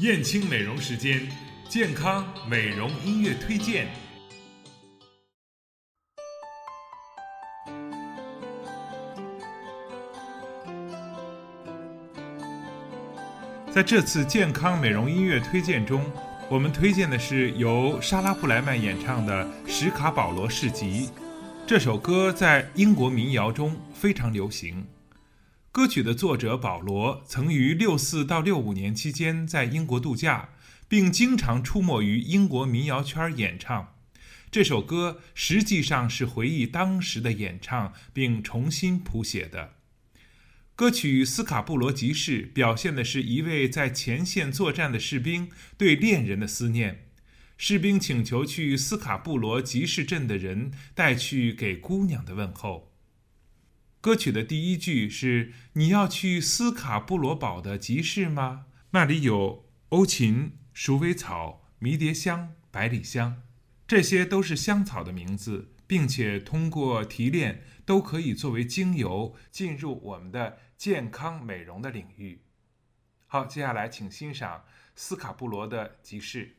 燕青美容时间，健康美容音乐推荐。在这次健康美容音乐推荐中，我们推荐的是由莎拉布莱曼演唱的《史卡保罗市集》。这首歌在英国民谣中非常流行。歌曲的作者保罗曾于六四到六五年期间在英国度假，并经常出没于英国民谣圈演唱。这首歌实际上是回忆当时的演唱，并重新谱写的。歌曲《斯卡布罗集市》表现的是一位在前线作战的士兵对恋人的思念。士兵请求去斯卡布罗集市镇的人带去给姑娘的问候。歌曲的第一句是：“你要去斯卡布罗堡的集市吗？那里有欧芹、鼠尾草、迷迭香、百里香，这些都是香草的名字，并且通过提炼都可以作为精油进入我们的健康美容的领域。”好，接下来请欣赏斯卡布罗的集市。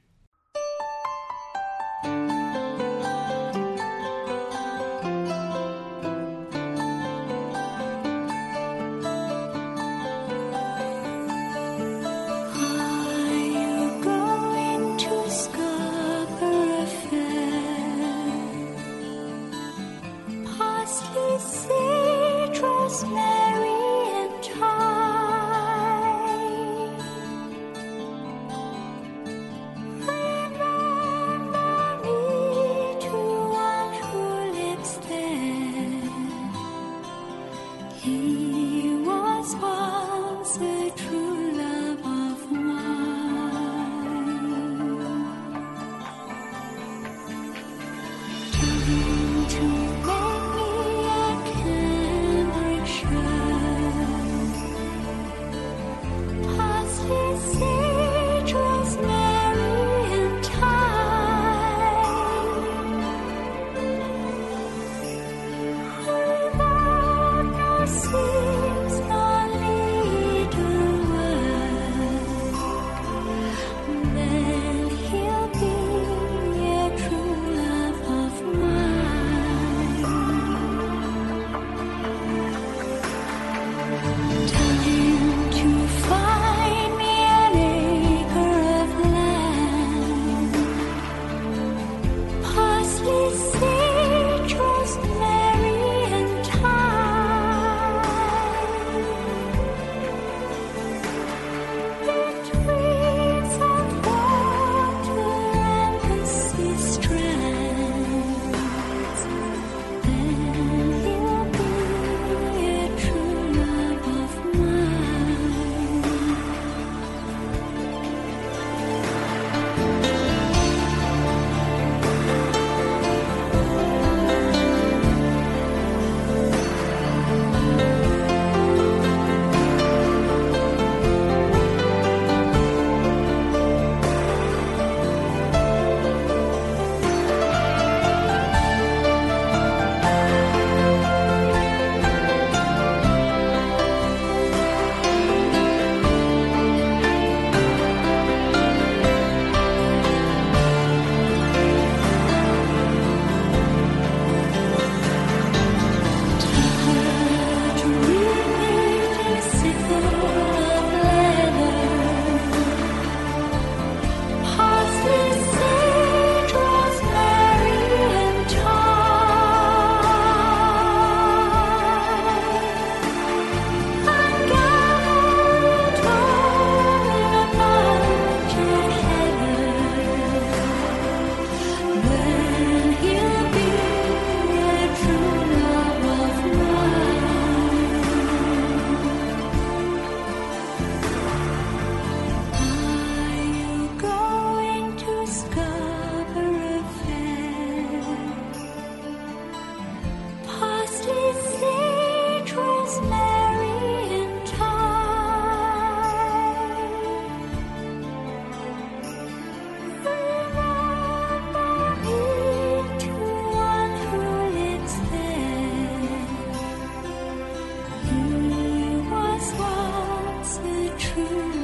You.